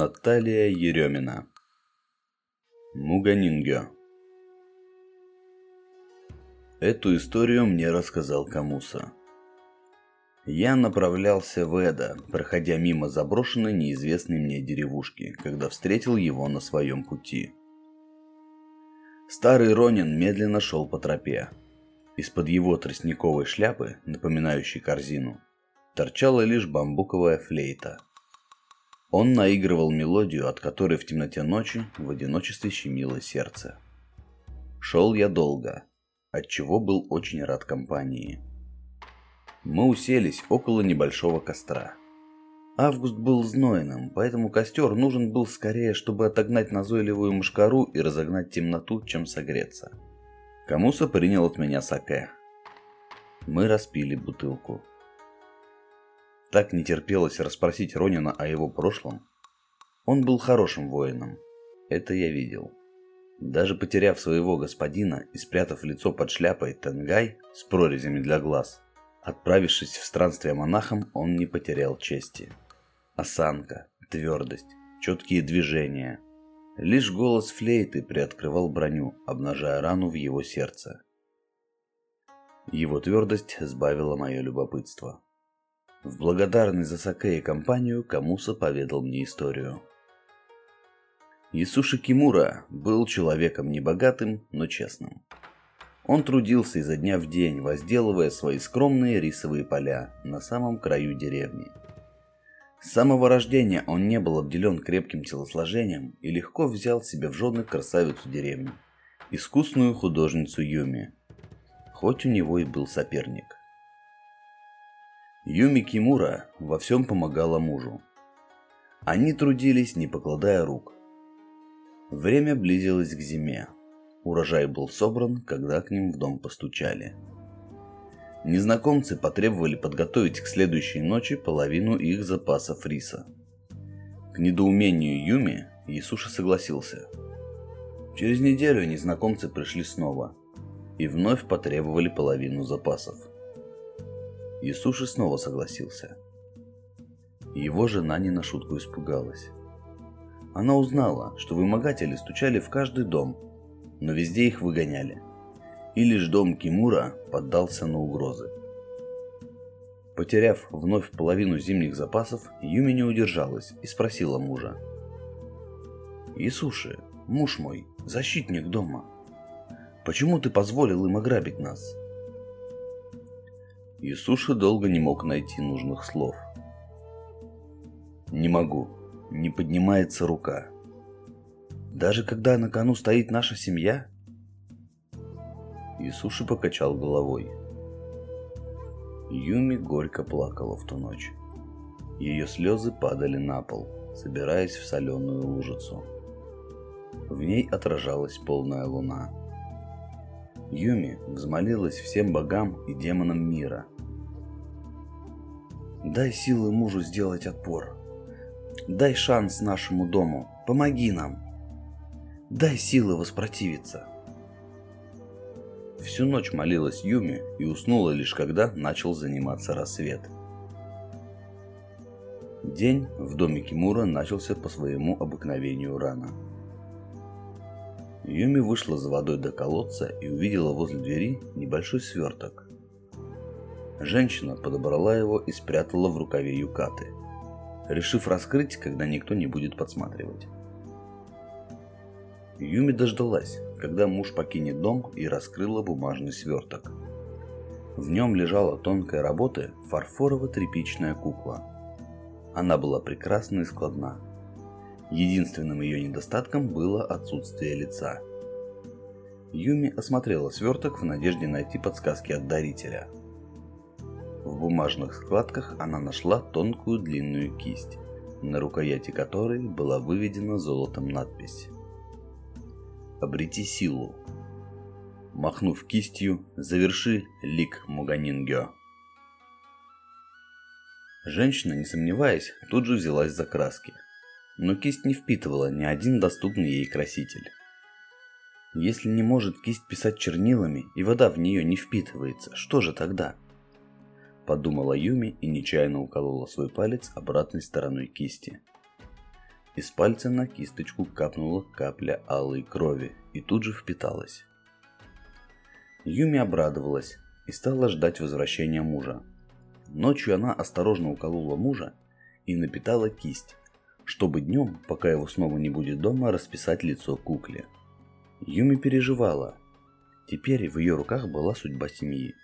Наталья Еремина Муганингё Эту историю мне рассказал Камуса. Я направлялся в Эда, проходя мимо заброшенной неизвестной мне деревушки, когда встретил его на своем пути. Старый Ронин медленно шел по тропе. Из-под его тростниковой шляпы, напоминающей корзину, торчала лишь бамбуковая флейта. Он наигрывал мелодию, от которой в темноте ночи в одиночестве щемило сердце. Шел я долго, отчего был очень рад компании. Мы уселись около небольшого костра. Август был знойным, поэтому костер нужен был скорее, чтобы отогнать назойливую мушкару и разогнать темноту, чем согреться. Камуса принял от меня саке. Мы распили бутылку. Так не терпелось расспросить Ронина о его прошлом. Он был хорошим воином. Это я видел. Даже потеряв своего господина и спрятав лицо под шляпой Тенгай с прорезями для глаз, отправившись в странствие монахом, он не потерял чести. Осанка, твердость, четкие движения. Лишь голос флейты приоткрывал броню, обнажая рану в его сердце. Его твердость сбавила мое любопытство. В благодарность за саке и компанию Камуса поведал мне историю. Исуши Кимура был человеком небогатым, но честным. Он трудился изо дня в день, возделывая свои скромные рисовые поля на самом краю деревни. С самого рождения он не был обделен крепким телосложением и легко взял себе в жены красавицу деревни, искусную художницу Юми, хоть у него и был соперник. Юми Кимура во всем помогала мужу. Они трудились, не покладая рук. Время близилось к зиме. Урожай был собран, когда к ним в дом постучали. Незнакомцы потребовали подготовить к следующей ночи половину их запасов риса. К недоумению Юми Исуши согласился. Через неделю незнакомцы пришли снова и вновь потребовали половину запасов. Исуши снова согласился. Его жена не на шутку испугалась. Она узнала, что вымогатели стучали в каждый дом, но везде их выгоняли. И лишь дом Кимура поддался на угрозы. Потеряв вновь половину зимних запасов, Юми не удержалась и спросила мужа. «Исуши, муж мой, защитник дома, почему ты позволил им ограбить нас?» Исуши долго не мог найти нужных слов. «Не могу», не поднимается рука. Даже когда на кону стоит наша семья? Исуши покачал головой. Юми горько плакала в ту ночь. Ее слезы падали на пол, собираясь в соленую лужицу. В ней отражалась полная луна. Юми взмолилась всем богам и демонам мира. «Дай силы мужу сделать отпор», Дай шанс нашему дому. Помоги нам. Дай силы воспротивиться. Всю ночь молилась Юми и уснула лишь когда начал заниматься рассвет. День в доме Кимура начался по своему обыкновению рано. Юми вышла за водой до колодца и увидела возле двери небольшой сверток. Женщина подобрала его и спрятала в рукаве юкаты – решив раскрыть, когда никто не будет подсматривать. Юми дождалась, когда муж покинет дом и раскрыла бумажный сверток. В нем лежала тонкая работа фарфорово-тряпичная кукла. Она была прекрасна и складна. Единственным ее недостатком было отсутствие лица. Юми осмотрела сверток в надежде найти подсказки от дарителя – в бумажных складках она нашла тонкую длинную кисть, на рукояти которой была выведена золотом надпись «Обрети силу». Махнув кистью, заверши лик Муганингё. Женщина, не сомневаясь, тут же взялась за краски. Но кисть не впитывала ни один доступный ей краситель. Если не может кисть писать чернилами, и вода в нее не впитывается, что же тогда? подумала Юми и нечаянно уколола свой палец обратной стороной кисти. Из пальца на кисточку капнула капля алой крови и тут же впиталась. Юми обрадовалась и стала ждать возвращения мужа. Ночью она осторожно уколола мужа и напитала кисть, чтобы днем, пока его снова не будет дома, расписать лицо кукле. Юми переживала. Теперь в ее руках была судьба семьи.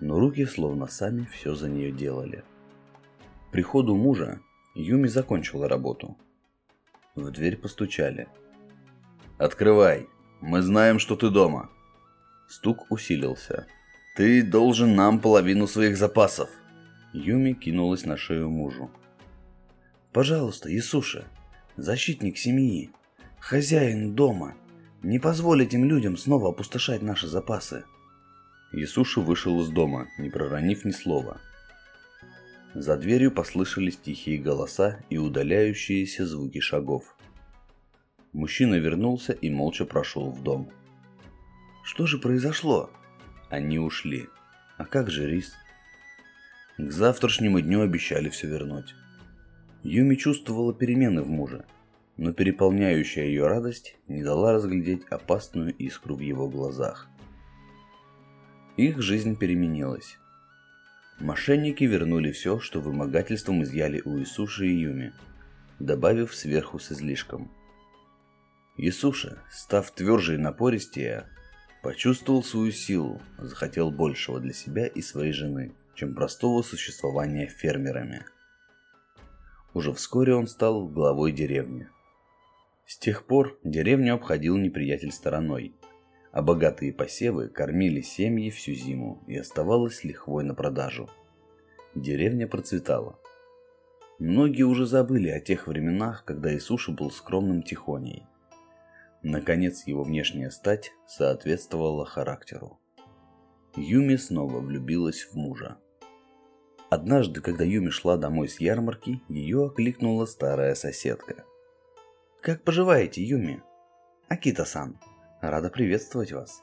Но руки словно сами все за нее делали. Приходу мужа Юми закончила работу. В дверь постучали. «Открывай! Мы знаем, что ты дома!» Стук усилился. «Ты должен нам половину своих запасов!» Юми кинулась на шею мужу. Пожалуйста, Иисуша, защитник семьи, хозяин дома, не позволь этим людям снова опустошать наши запасы. Иисуша вышел из дома, не проронив ни слова. За дверью послышались тихие голоса и удаляющиеся звуки шагов. Мужчина вернулся и молча прошел в дом. Что же произошло? Они ушли. А как же рис? К завтрашнему дню обещали все вернуть. Юми чувствовала перемены в муже, но переполняющая ее радость не дала разглядеть опасную искру в его глазах. Их жизнь переменилась. Мошенники вернули все, что вымогательством изъяли у Исуши и Юми, добавив сверху с излишком. Исуша, став тверже и напористее, почувствовал свою силу, захотел большего для себя и своей жены, чем простого существования фермерами – уже вскоре он стал главой деревни. С тех пор деревню обходил неприятель стороной, а богатые посевы кормили семьи всю зиму и оставалось лихвой на продажу. Деревня процветала. Многие уже забыли о тех временах, когда Исуша был скромным тихоней. Наконец его внешняя стать соответствовала характеру. Юми снова влюбилась в мужа. Однажды, когда Юми шла домой с ярмарки, ее окликнула старая соседка. «Как поживаете, Юми?» «Акита-сан, рада приветствовать вас».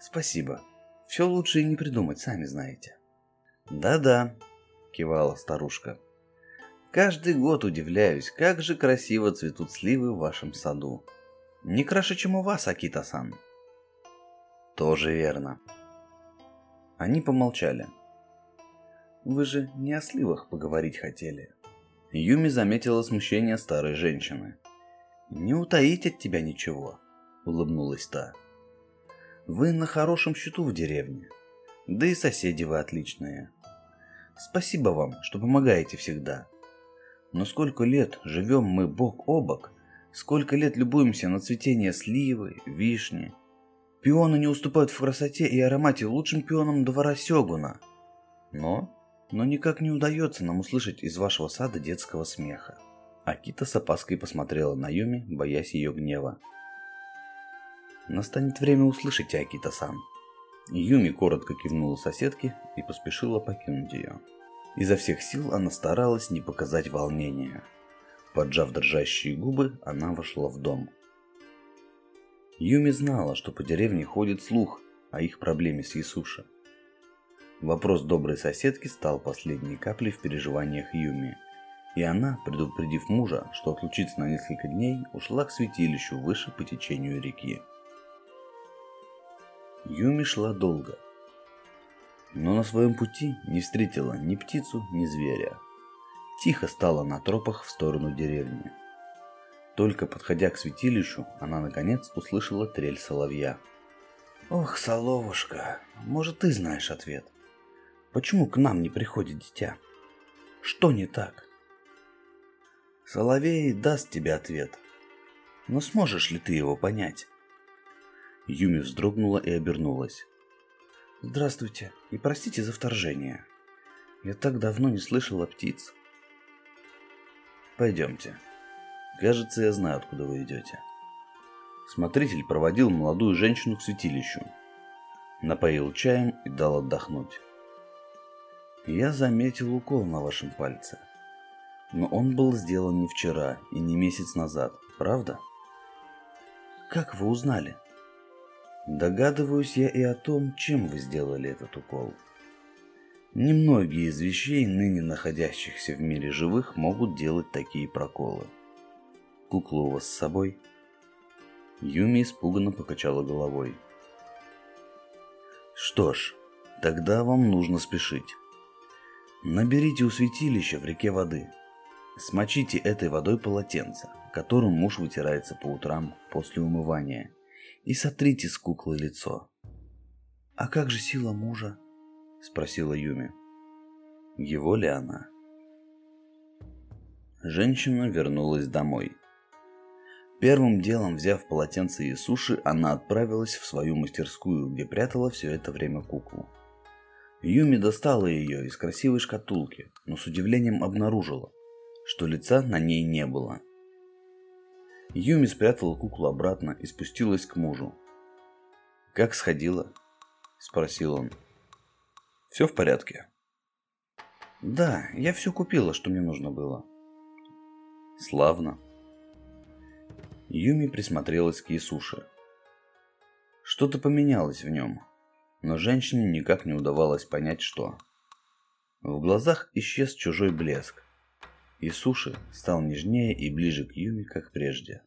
«Спасибо. Все лучше и не придумать, сами знаете». «Да-да», — кивала старушка. «Каждый год удивляюсь, как же красиво цветут сливы в вашем саду. Не краше, чем у вас, Акита-сан». «Тоже верно». Они помолчали. Вы же не о сливах поговорить хотели. Юми заметила смущение старой женщины. Не утаить от тебя ничего, улыбнулась та. Вы на хорошем счету в деревне. Да и соседи вы отличные. Спасибо вам, что помогаете всегда. Но сколько лет живем мы бок о бок, сколько лет любуемся на цветение сливы, вишни. Пионы не уступают в красоте и аромате лучшим пионам двора Сёгуна. Но но никак не удается нам услышать из вашего сада детского смеха. Акита с опаской посмотрела на Юми, боясь ее гнева. Настанет время услышать, Акита-сан. Юми коротко кивнула соседке и поспешила покинуть ее. Изо всех сил она старалась не показать волнения. Поджав дрожащие губы, она вошла в дом. Юми знала, что по деревне ходит слух о их проблеме с Исуши. Вопрос доброй соседки стал последней каплей в переживаниях Юми. И она, предупредив мужа, что отлучится на несколько дней, ушла к святилищу выше по течению реки. Юми шла долго, но на своем пути не встретила ни птицу, ни зверя. Тихо стала на тропах в сторону деревни. Только подходя к святилищу, она наконец услышала трель соловья. «Ох, соловушка, может, ты знаешь ответ?» Почему к нам не приходит дитя? Что не так? Соловей даст тебе ответ. Но сможешь ли ты его понять? Юми вздрогнула и обернулась. Здравствуйте и простите за вторжение. Я так давно не слышала птиц. Пойдемте. Кажется, я знаю, откуда вы идете. Смотритель проводил молодую женщину к святилищу. Напоил чаем и дал отдохнуть. Я заметил укол на вашем пальце. Но он был сделан не вчера и не месяц назад, правда? Как вы узнали? Догадываюсь я и о том, чем вы сделали этот укол. Немногие из вещей, ныне находящихся в мире живых, могут делать такие проколы. Кукла у вас с собой? Юми испуганно покачала головой. Что ж, тогда вам нужно спешить. Наберите у святилища в реке воды. Смочите этой водой полотенце, которым муж вытирается по утрам после умывания, и сотрите с куклы лицо. «А как же сила мужа?» – спросила Юми. «Его ли она?» Женщина вернулась домой. Первым делом, взяв полотенце и суши, она отправилась в свою мастерскую, где прятала все это время куклу. Юми достала ее из красивой шкатулки, но с удивлением обнаружила, что лица на ней не было. Юми спрятала куклу обратно и спустилась к мужу. «Как сходила?» – спросил он. «Все в порядке?» «Да, я все купила, что мне нужно было». «Славно». Юми присмотрелась к Ясуше. Что-то поменялось в нем но женщине никак не удавалось понять, что. В глазах исчез чужой блеск, и Суши стал нежнее и ближе к Юми, как прежде.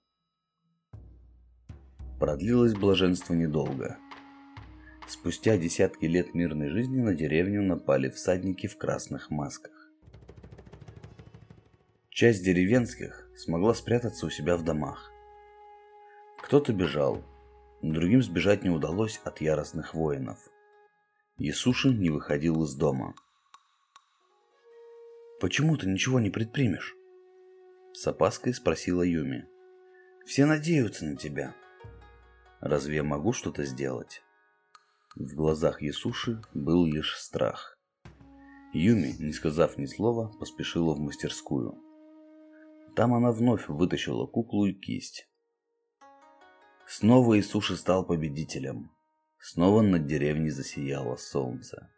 Продлилось блаженство недолго. Спустя десятки лет мирной жизни на деревню напали всадники в красных масках. Часть деревенских смогла спрятаться у себя в домах. Кто-то бежал, Другим сбежать не удалось от яростных воинов. Ясушин не выходил из дома. «Почему ты ничего не предпримешь?» С опаской спросила Юми. «Все надеются на тебя». «Разве я могу что-то сделать?» В глазах Ясуши был лишь страх. Юми, не сказав ни слова, поспешила в мастерскую. Там она вновь вытащила куклу и кисть. Снова Исуши стал победителем. Снова над деревней засияло солнце.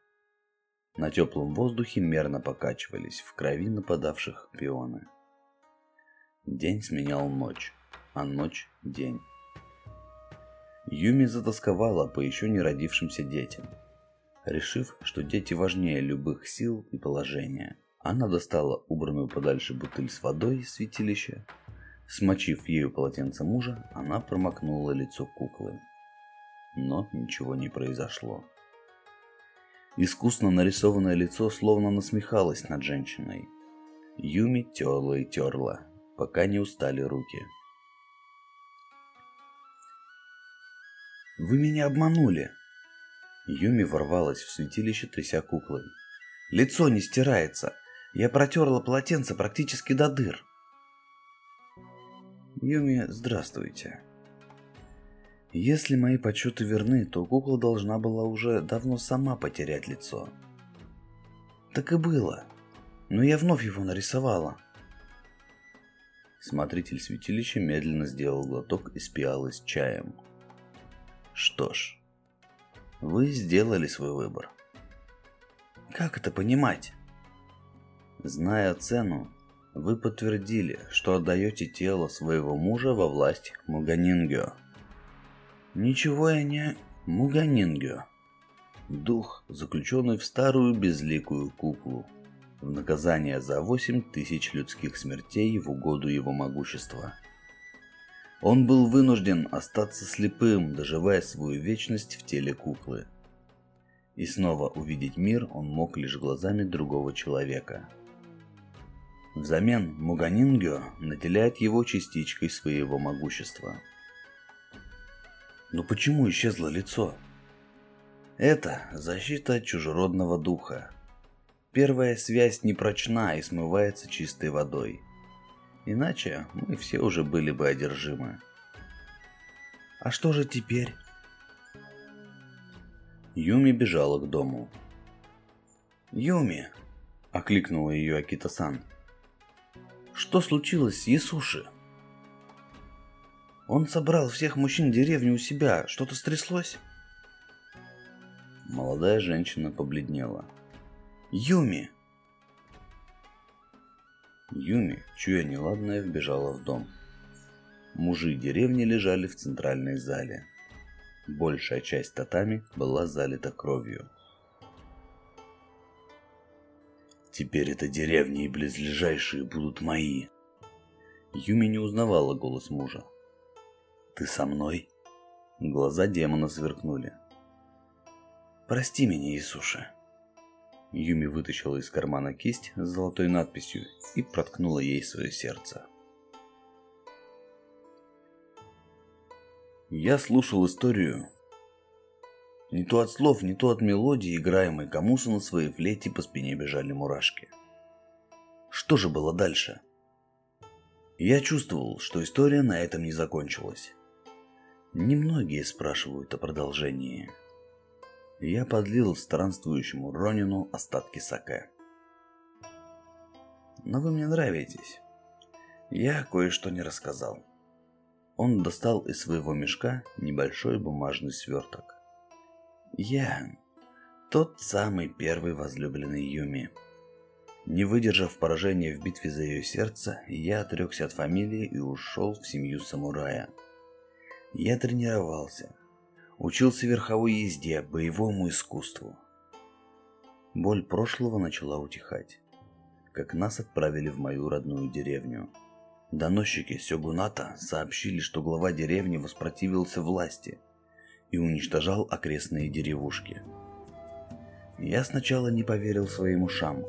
На теплом воздухе мерно покачивались в крови нападавших пионы. День сменял ночь, а ночь – день. Юми затасковала по еще не родившимся детям. Решив, что дети важнее любых сил и положения, она достала убранную подальше бутыль с водой из святилища Смочив ею полотенце мужа, она промокнула лицо куклы. Но ничего не произошло. Искусно нарисованное лицо словно насмехалось над женщиной. Юми терла и терла, пока не устали руки. «Вы меня обманули!» Юми ворвалась в святилище, тряся куклой. «Лицо не стирается! Я протерла полотенце практически до дыр!» Юми, здравствуйте. Если мои подсчеты верны, то кукла должна была уже давно сама потерять лицо. Так и было. Но я вновь его нарисовала. Смотритель святилища медленно сделал глоток из пиалы с чаем. Что ж, вы сделали свой выбор. Как это понимать? Зная цену, вы подтвердили, что отдаете тело своего мужа во власть Муганингё. Ничего я не... Муганингё. Дух, заключенный в старую безликую куклу. В наказание за восемь тысяч людских смертей в угоду его могущества. Он был вынужден остаться слепым, доживая свою вечность в теле куклы. И снова увидеть мир он мог лишь глазами другого человека – Взамен Муганингё наделяет его частичкой своего могущества. Но почему исчезло лицо? Это защита чужеродного духа. Первая связь непрочна и смывается чистой водой. Иначе мы все уже были бы одержимы. А что же теперь? Юми бежала к дому. «Юми!» – окликнула ее Акита-сан. Что случилось с Ясуши? Он собрал всех мужчин деревни у себя. Что-то стряслось? Молодая женщина побледнела. Юми! Юми, чуя неладное, вбежала в дом. Мужи деревни лежали в центральной зале. Большая часть татами была залита кровью. Теперь эта деревня и близлежащие будут мои. Юми не узнавала голос мужа. Ты со мной? Глаза демона сверкнули. Прости меня, Иисуша. Юми вытащила из кармана кисть с золотой надписью и проткнула ей свое сердце. Я слушал историю. Не то от слов, не то от мелодии, играемой Камуса на своей флейте по спине бежали мурашки. Что же было дальше? Я чувствовал, что история на этом не закончилась. Немногие спрашивают о продолжении. Я подлил странствующему Ронину остатки саке. Но вы мне нравитесь. Я кое-что не рассказал. Он достал из своего мешка небольшой бумажный сверток. Я тот самый первый возлюбленный Юми. Не выдержав поражения в битве за ее сердце, я отрекся от фамилии и ушел в семью самурая – я тренировался, учился верховой езде, боевому искусству. Боль прошлого начала утихать, как нас отправили в мою родную деревню. Доносчики Сёгуната сообщили, что глава деревни воспротивился власти и уничтожал окрестные деревушки. Я сначала не поверил своим ушам.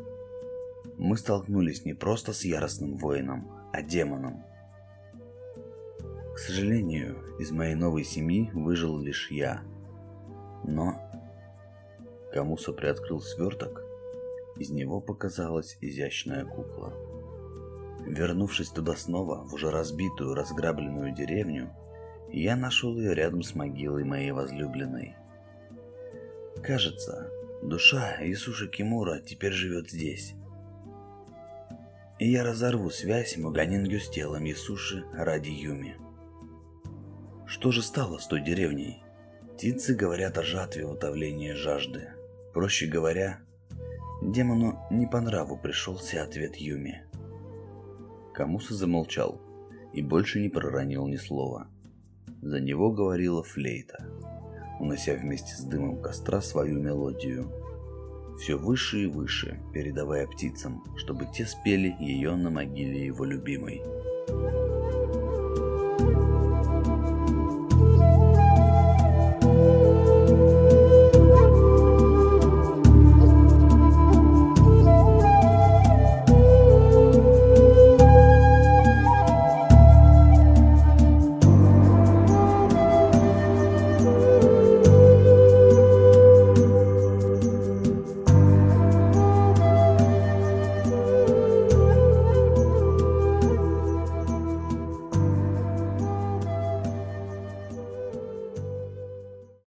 Мы столкнулись не просто с яростным воином, а демоном – к сожалению, из моей новой семьи выжил лишь я. Но... Камуса приоткрыл сверток, из него показалась изящная кукла. Вернувшись туда снова, в уже разбитую, разграбленную деревню, я нашел ее рядом с могилой моей возлюбленной. Кажется, душа Исуши Кимура теперь живет здесь. И я разорву связь Муганингю с телом Исуши ради Юми. Что же стало с той деревней? Птицы говорят о жатве утоления жажды. Проще говоря, демону не по нраву пришелся ответ Юми. Камуса замолчал и больше не проронил ни слова. За него говорила флейта, унося вместе с дымом костра свою мелодию. Все выше и выше, передавая птицам, чтобы те спели ее на могиле его любимой. Thank you